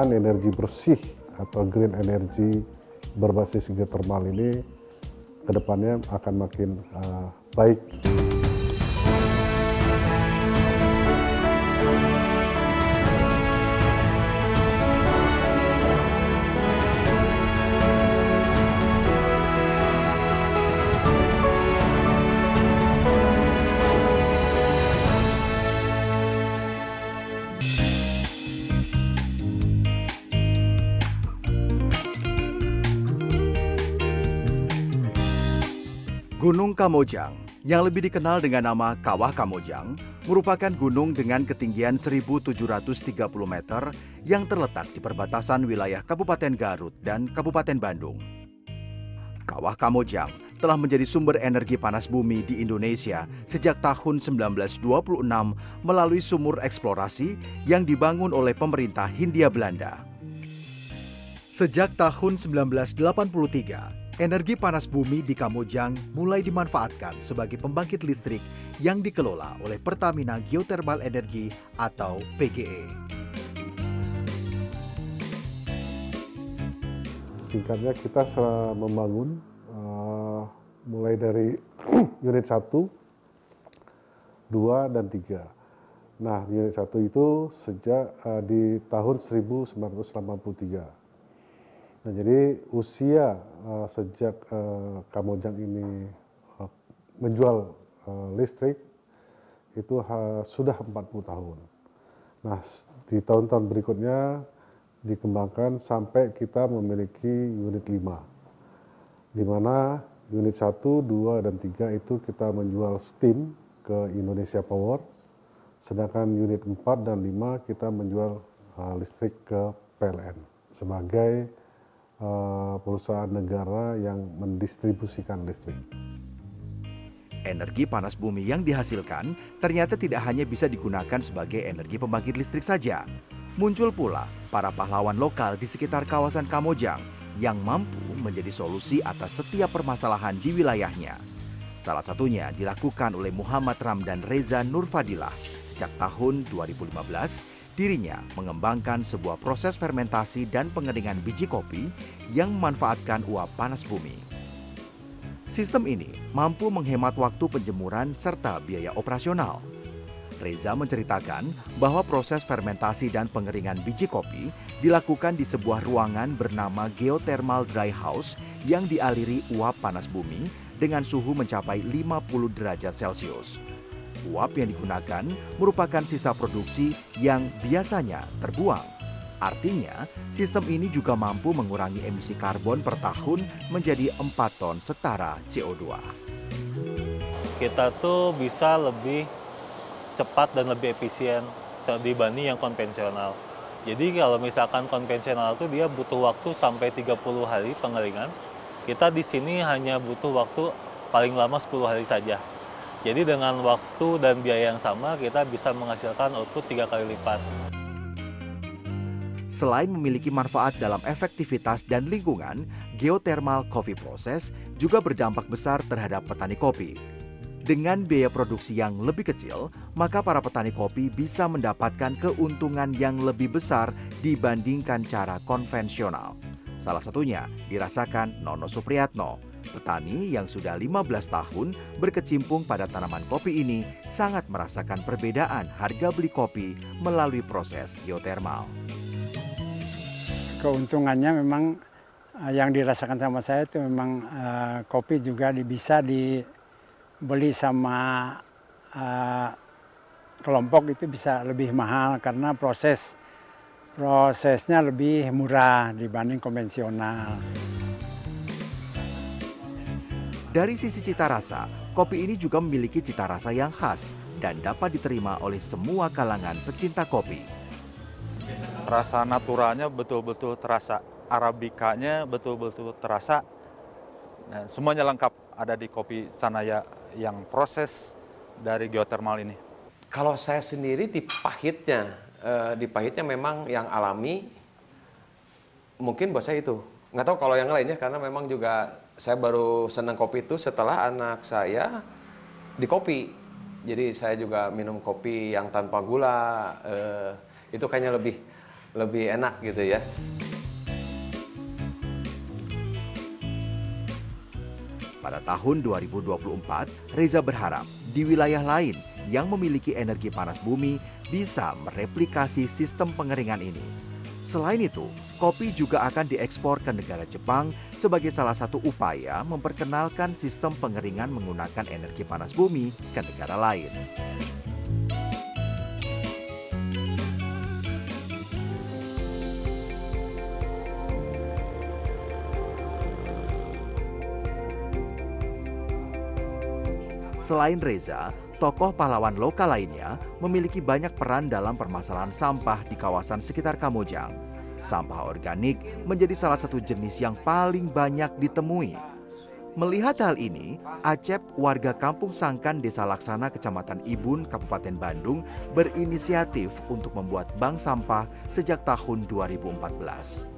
penggunaan energi bersih atau green energy berbasis geothermal ini ke depannya akan makin uh, baik. Gunung Kamojang, yang lebih dikenal dengan nama Kawah Kamojang, merupakan gunung dengan ketinggian 1730 meter yang terletak di perbatasan wilayah Kabupaten Garut dan Kabupaten Bandung. Kawah Kamojang telah menjadi sumber energi panas bumi di Indonesia sejak tahun 1926 melalui sumur eksplorasi yang dibangun oleh pemerintah Hindia Belanda. Sejak tahun 1983, Energi panas bumi di Kamojang mulai dimanfaatkan sebagai pembangkit listrik yang dikelola oleh Pertamina Geothermal Energy atau PGE. Singkatnya kita membangun uh, mulai dari unit 1, 2, dan 3. Nah, unit 1 itu sejak uh, di tahun 1983 Nah, jadi usia uh, sejak uh, Kamojang ini uh, menjual uh, listrik itu uh, sudah 40 tahun. Nah, di tahun-tahun berikutnya dikembangkan sampai kita memiliki unit 5. Di mana unit 1, 2, dan 3 itu kita menjual steam ke Indonesia Power. Sedangkan unit 4 dan 5 kita menjual uh, listrik ke PLN sebagai perusahaan negara yang mendistribusikan listrik. Energi panas bumi yang dihasilkan ternyata tidak hanya bisa digunakan sebagai energi pembangkit listrik saja. Muncul pula para pahlawan lokal di sekitar kawasan Kamojang yang mampu menjadi solusi atas setiap permasalahan di wilayahnya. Salah satunya dilakukan oleh Muhammad Ramdan Reza Nurfadilah sejak tahun 2015 Dirinya mengembangkan sebuah proses fermentasi dan pengeringan biji kopi yang memanfaatkan uap panas bumi. Sistem ini mampu menghemat waktu penjemuran serta biaya operasional. Reza menceritakan bahwa proses fermentasi dan pengeringan biji kopi dilakukan di sebuah ruangan bernama geothermal dry house yang dialiri uap panas bumi dengan suhu mencapai 50 derajat Celcius. Uap yang digunakan merupakan sisa produksi yang biasanya terbuang. Artinya, sistem ini juga mampu mengurangi emisi karbon per tahun menjadi 4 ton setara CO2. Kita tuh bisa lebih cepat dan lebih efisien dibanding yang konvensional. Jadi kalau misalkan konvensional itu dia butuh waktu sampai 30 hari pengeringan. Kita di sini hanya butuh waktu paling lama 10 hari saja. Jadi dengan waktu dan biaya yang sama kita bisa menghasilkan output tiga kali lipat. Selain memiliki manfaat dalam efektivitas dan lingkungan, geothermal coffee process juga berdampak besar terhadap petani kopi. Dengan biaya produksi yang lebih kecil, maka para petani kopi bisa mendapatkan keuntungan yang lebih besar dibandingkan cara konvensional. Salah satunya dirasakan Nono Supriyatno, Petani yang sudah 15 tahun berkecimpung pada tanaman kopi ini sangat merasakan perbedaan harga beli kopi melalui proses geotermal. Keuntungannya memang eh, yang dirasakan sama saya itu memang uh, kopi juga bisa dibeli sama uh, kelompok itu bisa lebih mahal karena proses prosesnya lebih murah dibanding konvensional. Dari sisi cita rasa, kopi ini juga memiliki cita rasa yang khas dan dapat diterima oleh semua kalangan pecinta kopi. Rasa naturalnya betul-betul terasa, arabikanya betul-betul terasa. Nah, semuanya lengkap ada di kopi Canaya yang proses dari geothermal ini. Kalau saya sendiri di pahitnya, eh, di pahitnya memang yang alami, mungkin buat saya itu. Nggak tahu kalau yang lainnya karena memang juga saya baru senang kopi itu setelah anak saya di kopi. Jadi saya juga minum kopi yang tanpa gula. Eh, itu kayaknya lebih lebih enak gitu ya. Pada tahun 2024, Reza berharap di wilayah lain yang memiliki energi panas bumi bisa mereplikasi sistem pengeringan ini. Selain itu, kopi juga akan diekspor ke negara Jepang sebagai salah satu upaya memperkenalkan sistem pengeringan menggunakan energi panas bumi ke negara lain. Selain Reza, tokoh pahlawan lokal lainnya memiliki banyak peran dalam permasalahan sampah di kawasan sekitar Kamojang. Sampah organik menjadi salah satu jenis yang paling banyak ditemui. Melihat hal ini, Acep, warga kampung Sangkan, Desa Laksana, Kecamatan Ibun, Kabupaten Bandung, berinisiatif untuk membuat bank sampah sejak tahun 2014.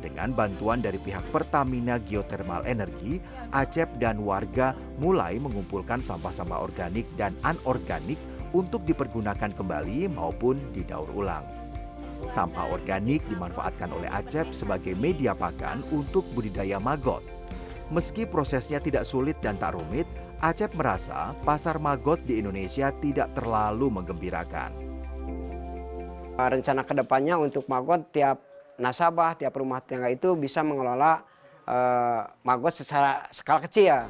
Dengan bantuan dari pihak Pertamina Geothermal Energi, Acep dan warga mulai mengumpulkan sampah-sampah organik dan anorganik untuk dipergunakan kembali maupun didaur ulang. Sampah organik dimanfaatkan oleh Acep sebagai media pakan untuk budidaya magot. Meski prosesnya tidak sulit dan tak rumit, Acep merasa pasar magot di Indonesia tidak terlalu menggembirakan. Rencana ke depannya untuk magot tiap nasabah tiap rumah tangga itu bisa mengelola uh, magot secara skala kecil.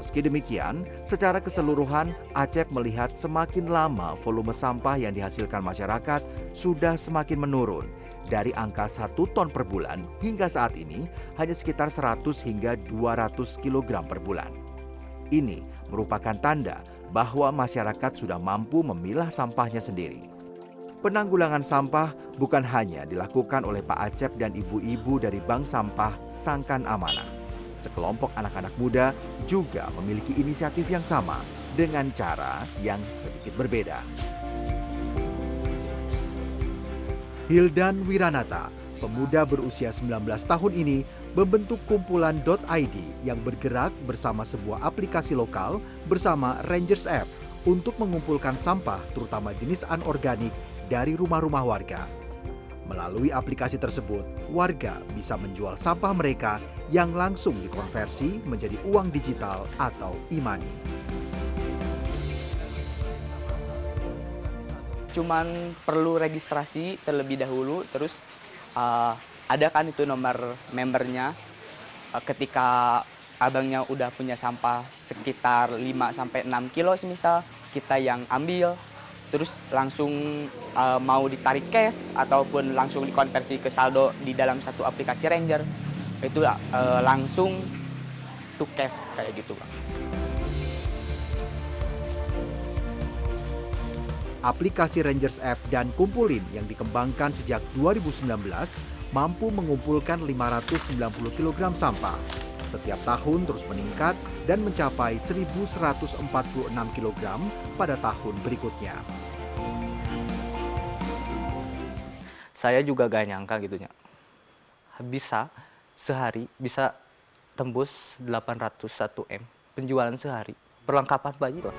Meski demikian, secara keseluruhan Acep melihat semakin lama volume sampah yang dihasilkan masyarakat sudah semakin menurun. Dari angka 1 ton per bulan hingga saat ini hanya sekitar 100 hingga 200 kg per bulan. Ini merupakan tanda bahwa masyarakat sudah mampu memilah sampahnya sendiri. Penanggulangan sampah bukan hanya dilakukan oleh Pak Acep dan ibu-ibu dari Bank Sampah Sangkan Amanah. Sekelompok anak-anak muda juga memiliki inisiatif yang sama dengan cara yang sedikit berbeda. Hildan Wiranata, pemuda berusia 19 tahun ini, membentuk kumpulan .id yang bergerak bersama sebuah aplikasi lokal bersama Rangers App untuk mengumpulkan sampah terutama jenis anorganik dari rumah-rumah warga. Melalui aplikasi tersebut, warga bisa menjual sampah mereka yang langsung dikonversi menjadi uang digital atau e-money. Cuman perlu registrasi terlebih dahulu, terus uh, ada kan itu nomor membernya. Uh, ketika abangnya udah punya sampah sekitar 5 sampai 6 kilo semisal, kita yang ambil, terus langsung uh, mau ditarik cash ataupun langsung dikonversi ke saldo di dalam satu aplikasi Ranger itu uh, langsung to cash kayak gitu Bang. Aplikasi Rangers App dan Kumpulin yang dikembangkan sejak 2019 mampu mengumpulkan 590 kg sampah. Setiap tahun terus meningkat dan mencapai 1.146 kg pada tahun berikutnya. Saya juga gak nyangka gitu ya. Bisa sehari bisa tembus 801 M penjualan sehari. Perlengkapan bayi loh.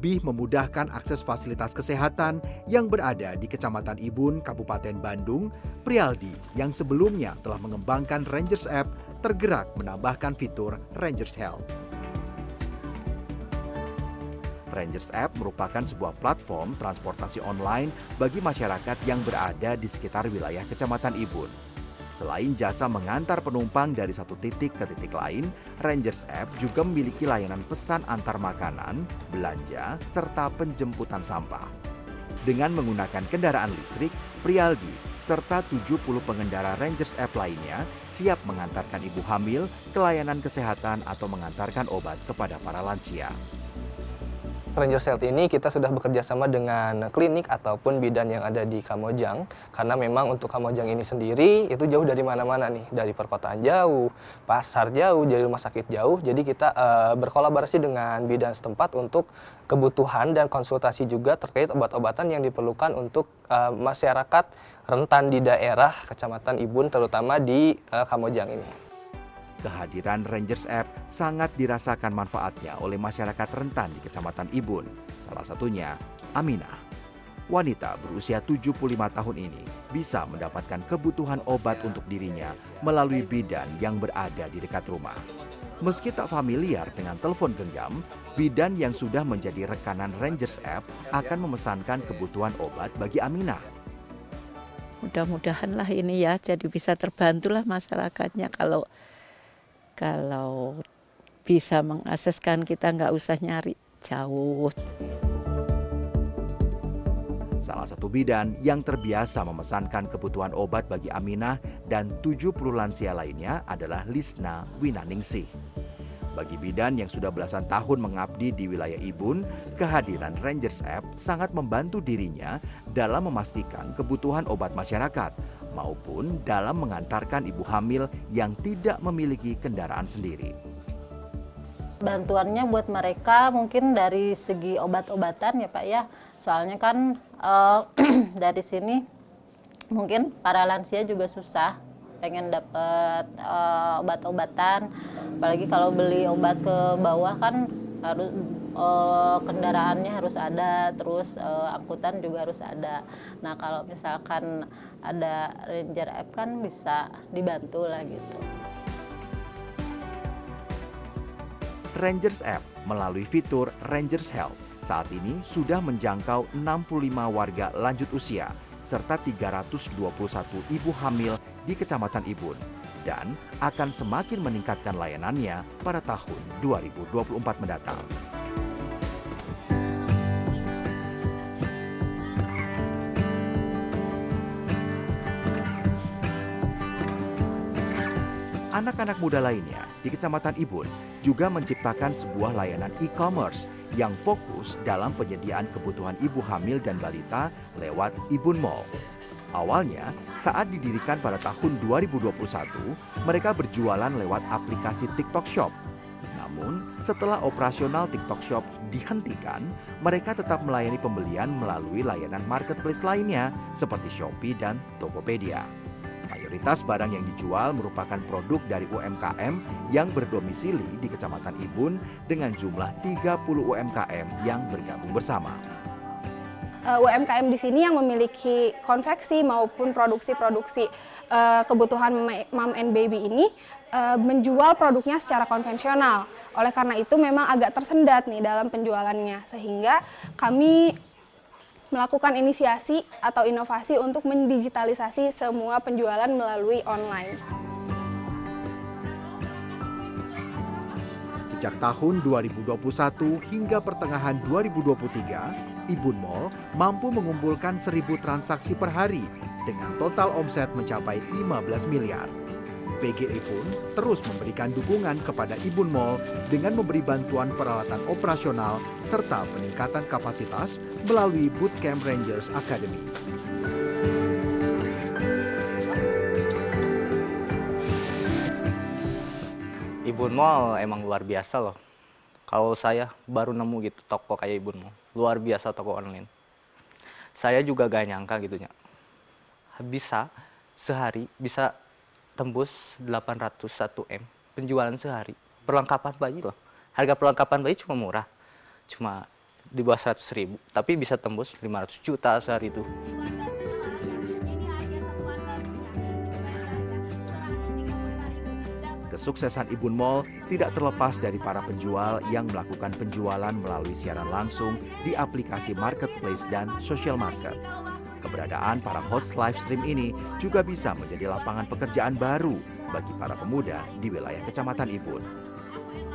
Lebih memudahkan akses fasilitas kesehatan yang berada di Kecamatan Ibun, Kabupaten Bandung, Prialdi yang sebelumnya telah mengembangkan Rangers App tergerak menambahkan fitur Rangers Health. Rangers App merupakan sebuah platform transportasi online bagi masyarakat yang berada di sekitar wilayah Kecamatan Ibun. Selain jasa mengantar penumpang dari satu titik ke titik lain, Rangers App juga memiliki layanan pesan antar makanan, belanja, serta penjemputan sampah. Dengan menggunakan kendaraan listrik, Prialdi serta 70 pengendara Rangers App lainnya siap mengantarkan ibu hamil ke layanan kesehatan atau mengantarkan obat kepada para lansia. Rangers Health ini kita sudah bekerja sama dengan klinik ataupun bidan yang ada di Kamojang karena memang untuk Kamojang ini sendiri itu jauh dari mana-mana nih dari perkotaan jauh, pasar jauh, dari rumah sakit jauh. Jadi kita uh, berkolaborasi dengan bidan setempat untuk kebutuhan dan konsultasi juga terkait obat-obatan yang diperlukan untuk uh, masyarakat rentan di daerah Kecamatan Ibun terutama di uh, Kamojang ini. Kehadiran Rangers App sangat dirasakan manfaatnya oleh masyarakat rentan di Kecamatan Ibun. Salah satunya Aminah. Wanita berusia 75 tahun ini bisa mendapatkan kebutuhan obat untuk dirinya melalui bidan yang berada di dekat rumah. Meski tak familiar dengan telepon genggam, bidan yang sudah menjadi rekanan Rangers App akan memesankan kebutuhan obat bagi Aminah. Mudah-mudahan lah ini ya, jadi bisa terbantulah masyarakatnya kalau kalau bisa mengakseskan kita nggak usah nyari jauh. Salah satu bidan yang terbiasa memesankan kebutuhan obat bagi Aminah dan 70 lansia lainnya adalah Lisna Winaningsih. Bagi bidan yang sudah belasan tahun mengabdi di wilayah Ibun, kehadiran Rangers App sangat membantu dirinya dalam memastikan kebutuhan obat masyarakat, maupun dalam mengantarkan ibu hamil yang tidak memiliki kendaraan sendiri. Bantuannya buat mereka mungkin dari segi obat-obatan ya Pak ya, soalnya kan uh, dari sini mungkin para lansia juga susah pengen dapat uh, obat-obatan, apalagi kalau beli obat ke bawah kan harus uh, kendaraannya harus ada, terus uh, angkutan juga harus ada. Nah kalau misalkan ada Ranger App kan bisa dibantu lah gitu. Rangers App melalui fitur Rangers Health saat ini sudah menjangkau 65 warga lanjut usia serta 321 ibu hamil di Kecamatan Ibun dan akan semakin meningkatkan layanannya pada tahun 2024 mendatang. Anak-anak muda lainnya di Kecamatan Ibun juga menciptakan sebuah layanan e-commerce yang fokus dalam penyediaan kebutuhan ibu hamil dan balita lewat Ibun Mall. Awalnya, saat didirikan pada tahun 2021, mereka berjualan lewat aplikasi TikTok Shop. Namun, setelah operasional TikTok Shop dihentikan, mereka tetap melayani pembelian melalui layanan marketplace lainnya seperti Shopee dan Tokopedia. Mayoritas barang yang dijual merupakan produk dari UMKM yang berdomisili di Kecamatan Ibun dengan jumlah 30 UMKM yang bergabung bersama. Uh, UMKM di sini yang memiliki konveksi maupun produksi-produksi uh, kebutuhan mom and baby ini uh, menjual produknya secara konvensional. Oleh karena itu memang agak tersendat nih dalam penjualannya sehingga kami melakukan inisiasi atau inovasi untuk mendigitalisasi semua penjualan melalui online. Sejak tahun 2021 hingga pertengahan 2023, Ibun Mall mampu mengumpulkan 1000 transaksi per hari dengan total omset mencapai 15 miliar. PGE pun terus memberikan dukungan kepada Ibun Mall dengan memberi bantuan peralatan operasional serta peningkatan kapasitas melalui Bootcamp Rangers Academy. Ibun Mall emang luar biasa loh. Kalau saya baru nemu gitu toko kayak Ibun Mall. Luar biasa toko online. Saya juga gak nyangka gitu ya. Bisa sehari bisa tembus 801 M. Penjualan sehari. Perlengkapan bayi loh. Harga perlengkapan bayi cuma murah. Cuma di bawah 100 ribu. Tapi bisa tembus 500 juta sehari itu. Kesuksesan Ibun Mall tidak terlepas dari para penjual yang melakukan penjualan melalui siaran langsung di aplikasi marketplace dan social market. Keberadaan para host live stream ini juga bisa menjadi lapangan pekerjaan baru bagi para pemuda di wilayah Kecamatan Ibun.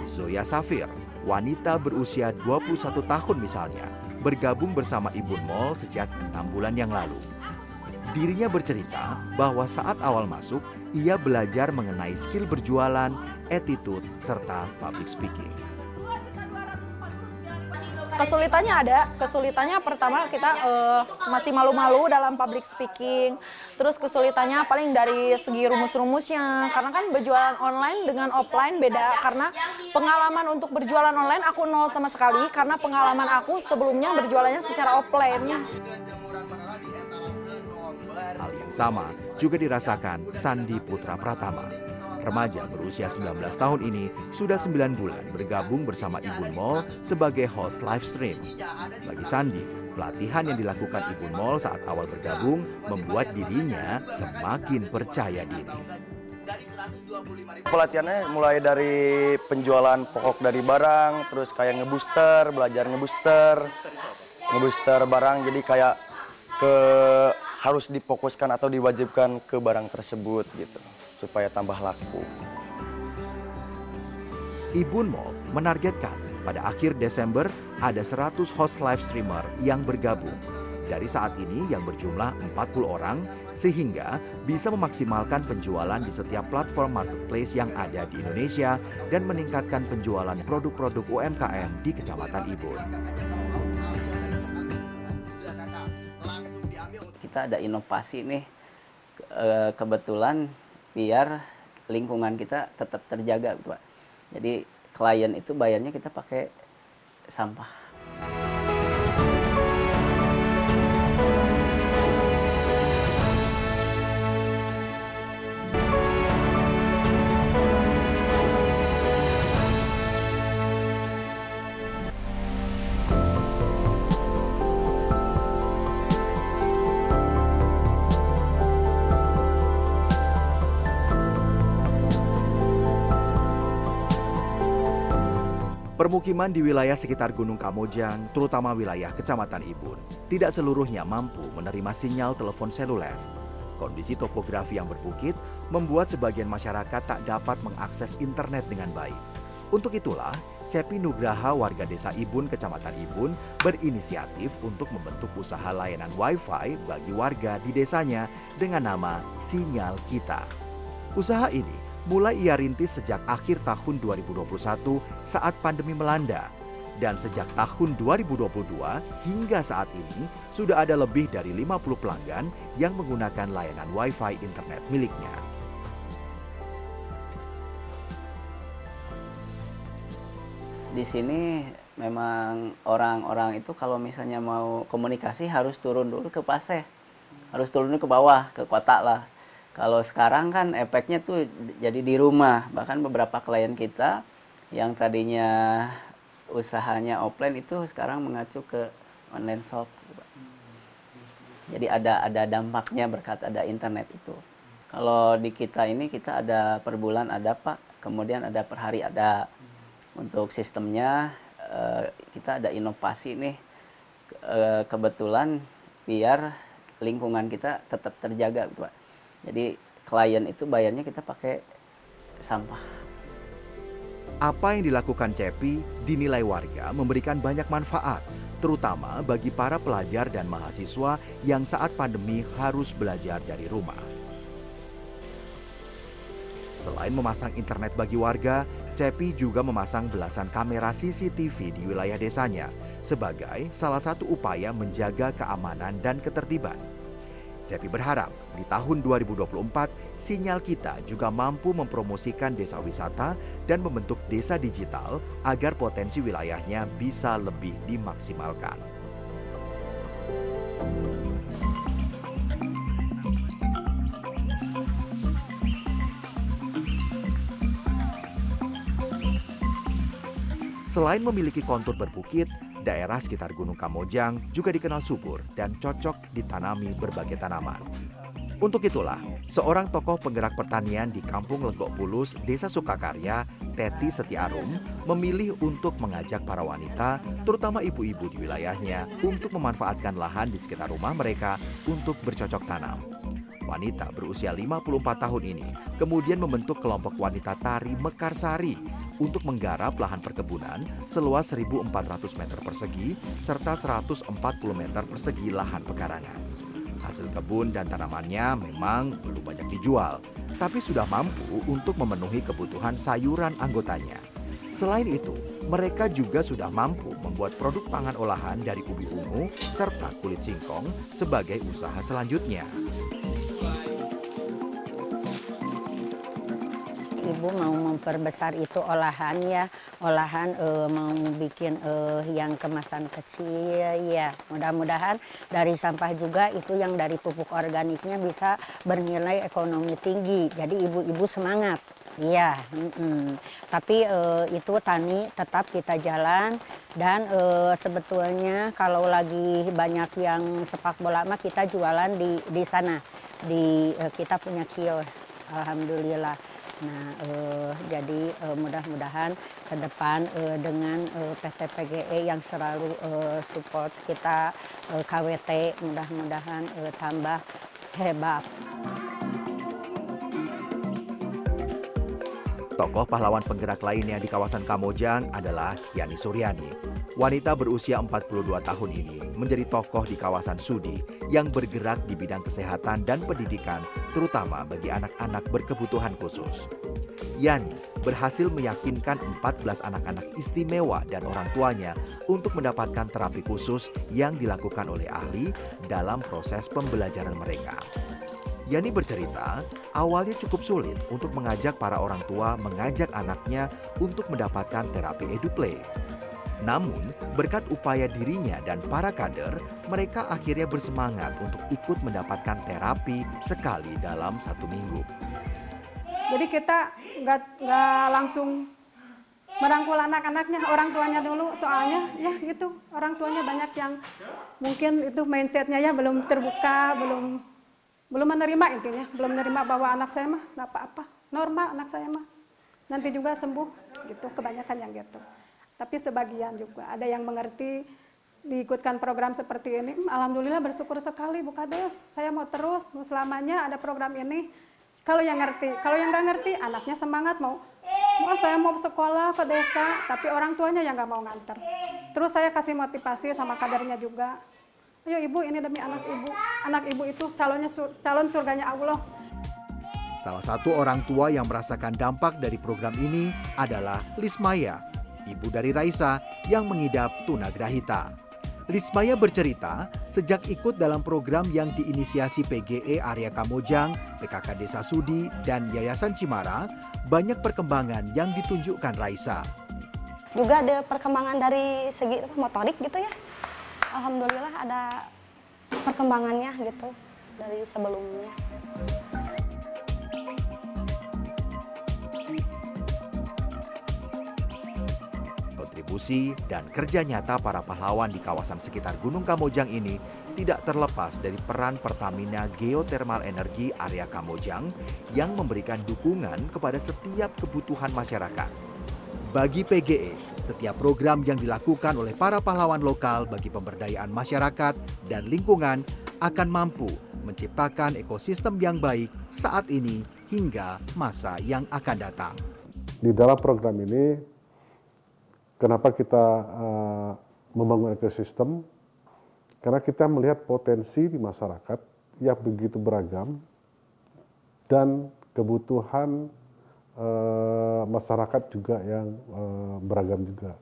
Zoya Safir, wanita berusia 21 tahun misalnya, bergabung bersama Ibun Mall sejak enam bulan yang lalu. Dirinya bercerita bahwa saat awal masuk, ia belajar mengenai skill berjualan, attitude, serta public speaking kesulitannya ada. Kesulitannya pertama kita uh, masih malu-malu dalam public speaking. Terus kesulitannya paling dari segi rumus-rumusnya. Karena kan berjualan online dengan offline beda. Karena pengalaman untuk berjualan online aku nol sama sekali. Karena pengalaman aku sebelumnya berjualannya secara offline. Hal yang sama juga dirasakan Sandi Putra Pratama. Remaja berusia 19 tahun ini sudah 9 bulan bergabung bersama Ibun Mall sebagai host live stream. Bagi Sandi, pelatihan yang dilakukan Ibun Mall saat awal bergabung membuat dirinya semakin percaya diri. Pelatihannya mulai dari penjualan pokok dari barang, terus kayak ngebooster, belajar ngebooster, ngebooster barang, jadi kayak ke harus difokuskan atau diwajibkan ke barang tersebut gitu supaya tambah laku. Ibun Mall menargetkan pada akhir Desember ada 100 host live streamer yang bergabung. Dari saat ini yang berjumlah 40 orang sehingga bisa memaksimalkan penjualan di setiap platform marketplace yang ada di Indonesia dan meningkatkan penjualan produk-produk UMKM di Kecamatan Ibun. Kita ada inovasi nih kebetulan biar lingkungan kita tetap terjaga Pak. Jadi klien itu bayarnya kita pakai sampah. Permukiman di wilayah sekitar Gunung Kamojang, terutama wilayah Kecamatan Ibun, tidak seluruhnya mampu menerima sinyal telepon seluler. Kondisi topografi yang berbukit membuat sebagian masyarakat tak dapat mengakses internet dengan baik. Untuk itulah, Cepi Nugraha warga desa Ibun, Kecamatan Ibun, berinisiatif untuk membentuk usaha layanan Wi-Fi bagi warga di desanya dengan nama Sinyal Kita. Usaha ini mulai ia rintis sejak akhir tahun 2021 saat pandemi melanda. Dan sejak tahun 2022 hingga saat ini sudah ada lebih dari 50 pelanggan yang menggunakan layanan Wi-Fi internet miliknya. Di sini memang orang-orang itu kalau misalnya mau komunikasi harus turun dulu ke Paseh. Harus turun ke bawah, ke kota lah kalau sekarang kan efeknya tuh jadi di rumah. Bahkan beberapa klien kita yang tadinya usahanya offline itu sekarang mengacu ke online shop. Jadi ada ada dampaknya berkat ada internet itu. Kalau di kita ini kita ada per bulan ada Pak, kemudian ada per hari ada. Untuk sistemnya eh, kita ada inovasi nih eh, kebetulan biar lingkungan kita tetap terjaga Pak jadi klien itu bayarnya kita pakai sampah. Apa yang dilakukan Cepi dinilai warga memberikan banyak manfaat, terutama bagi para pelajar dan mahasiswa yang saat pandemi harus belajar dari rumah. Selain memasang internet bagi warga, Cepi juga memasang belasan kamera CCTV di wilayah desanya sebagai salah satu upaya menjaga keamanan dan ketertiban. Cepi berharap di tahun 2024 sinyal kita juga mampu mempromosikan desa wisata dan membentuk desa digital agar potensi wilayahnya bisa lebih dimaksimalkan. Selain memiliki kontur berbukit, Daerah sekitar Gunung Kamojang juga dikenal subur dan cocok ditanami berbagai tanaman. Untuk itulah, seorang tokoh penggerak pertanian di Kampung Legok Pulus, Desa Sukakarya, Teti Setiarum, memilih untuk mengajak para wanita, terutama ibu-ibu di wilayahnya, untuk memanfaatkan lahan di sekitar rumah mereka untuk bercocok tanam. Wanita berusia 54 tahun ini kemudian membentuk kelompok wanita tari Mekarsari untuk menggarap lahan perkebunan seluas 1.400 meter persegi serta 140 meter persegi lahan pekarangan. Hasil kebun dan tanamannya memang belum banyak dijual, tapi sudah mampu untuk memenuhi kebutuhan sayuran anggotanya. Selain itu, mereka juga sudah mampu membuat produk pangan olahan dari ubi ungu serta kulit singkong sebagai usaha selanjutnya. Ibu mau memperbesar itu olahan ya. Olahan eh, mau bikin eh, yang kemasan kecil ya mudah-mudahan dari sampah juga itu yang dari pupuk organiknya bisa bernilai ekonomi tinggi. Jadi ibu-ibu semangat. Iya, mm-mm. tapi eh, itu tani tetap kita jalan. Dan eh, sebetulnya kalau lagi banyak yang sepak bola mah kita jualan di di sana. Di eh, kita punya kios, alhamdulillah. Nah, eh, jadi eh, mudah-mudahan ke depan eh, dengan eh, PT PGE yang selalu eh, support kita eh, KWT, mudah-mudahan eh, tambah hebat. Tokoh pahlawan penggerak lainnya di kawasan Kamojang adalah Yani Suryani. Wanita berusia 42 tahun ini menjadi tokoh di kawasan Sudi yang bergerak di bidang kesehatan dan pendidikan, terutama bagi anak-anak berkebutuhan khusus. Yani berhasil meyakinkan 14 anak-anak istimewa dan orang tuanya untuk mendapatkan terapi khusus yang dilakukan oleh ahli dalam proses pembelajaran mereka. Yani bercerita, awalnya cukup sulit untuk mengajak para orang tua mengajak anaknya untuk mendapatkan terapi eduplay. Namun, berkat upaya dirinya dan para kader, mereka akhirnya bersemangat untuk ikut mendapatkan terapi sekali dalam satu minggu. Jadi kita nggak nggak langsung merangkul anak-anaknya, orang tuanya dulu soalnya ya gitu orang tuanya banyak yang mungkin itu mindsetnya ya belum terbuka, belum belum menerima intinya, belum menerima bahwa anak saya mah apa-apa, normal anak saya mah. Nanti juga sembuh gitu, kebanyakan yang gitu. Tapi sebagian juga ada yang mengerti diikutkan program seperti ini. Alhamdulillah bersyukur sekali Bu Kades. Saya mau terus, selamanya ada program ini. Kalau yang ngerti, kalau yang nggak ngerti, anaknya semangat mau, mau saya mau sekolah ke desa, tapi orang tuanya yang nggak mau nganter. Terus saya kasih motivasi sama kadernya juga. Ayo ibu, ini demi anak ibu. Anak ibu itu calonnya calon surganya Allah. Salah satu orang tua yang merasakan dampak dari program ini adalah Lismaya, ibu dari Raisa yang mengidap tunagrahita. Lismaya bercerita, sejak ikut dalam program yang diinisiasi PGE Area Kamojang, PKK Desa Sudi, dan Yayasan Cimara, banyak perkembangan yang ditunjukkan Raisa. Juga ada perkembangan dari segi motorik gitu ya. Alhamdulillah ada perkembangannya gitu dari sebelumnya. Kontribusi dan kerja nyata para pahlawan di kawasan sekitar Gunung Kamojang ini tidak terlepas dari peran Pertamina Geothermal Energi area Kamojang yang memberikan dukungan kepada setiap kebutuhan masyarakat. Bagi PGE, setiap program yang dilakukan oleh para pahlawan lokal bagi pemberdayaan masyarakat dan lingkungan akan mampu menciptakan ekosistem yang baik saat ini hingga masa yang akan datang. Di dalam program ini, kenapa kita uh, membangun ekosistem? Karena kita melihat potensi di masyarakat yang begitu beragam dan kebutuhan uh, masyarakat juga yang uh, beragam juga.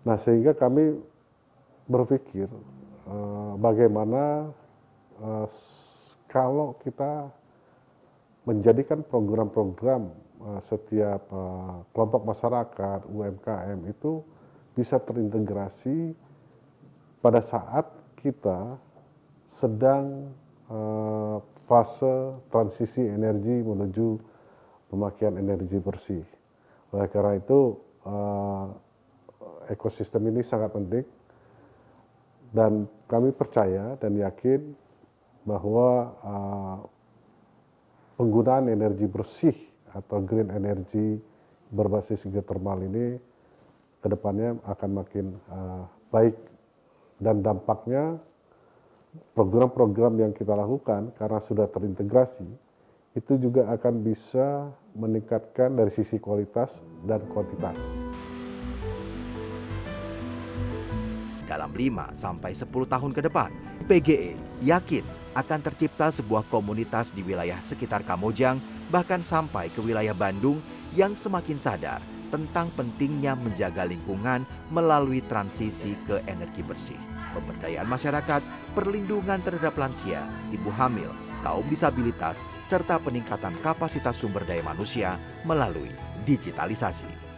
Nah, sehingga kami berpikir uh, bagaimana uh, kalau kita menjadikan program-program uh, setiap uh, kelompok masyarakat UMKM itu bisa terintegrasi pada saat kita sedang uh, fase transisi energi menuju pemakaian energi bersih. Oleh karena itu ekosistem ini sangat penting dan kami percaya dan yakin bahwa penggunaan energi bersih atau green energy berbasis geothermal ini ke depannya akan makin uh, baik dan dampaknya program-program yang kita lakukan karena sudah terintegrasi itu juga akan bisa meningkatkan dari sisi kualitas dan kuantitas. Dalam 5 sampai 10 tahun ke depan, PGE yakin akan tercipta sebuah komunitas di wilayah sekitar Kamojang bahkan sampai ke wilayah Bandung yang semakin sadar tentang pentingnya menjaga lingkungan melalui transisi ke energi bersih, pemberdayaan masyarakat, perlindungan terhadap lansia, ibu hamil, kaum disabilitas, serta peningkatan kapasitas sumber daya manusia melalui digitalisasi.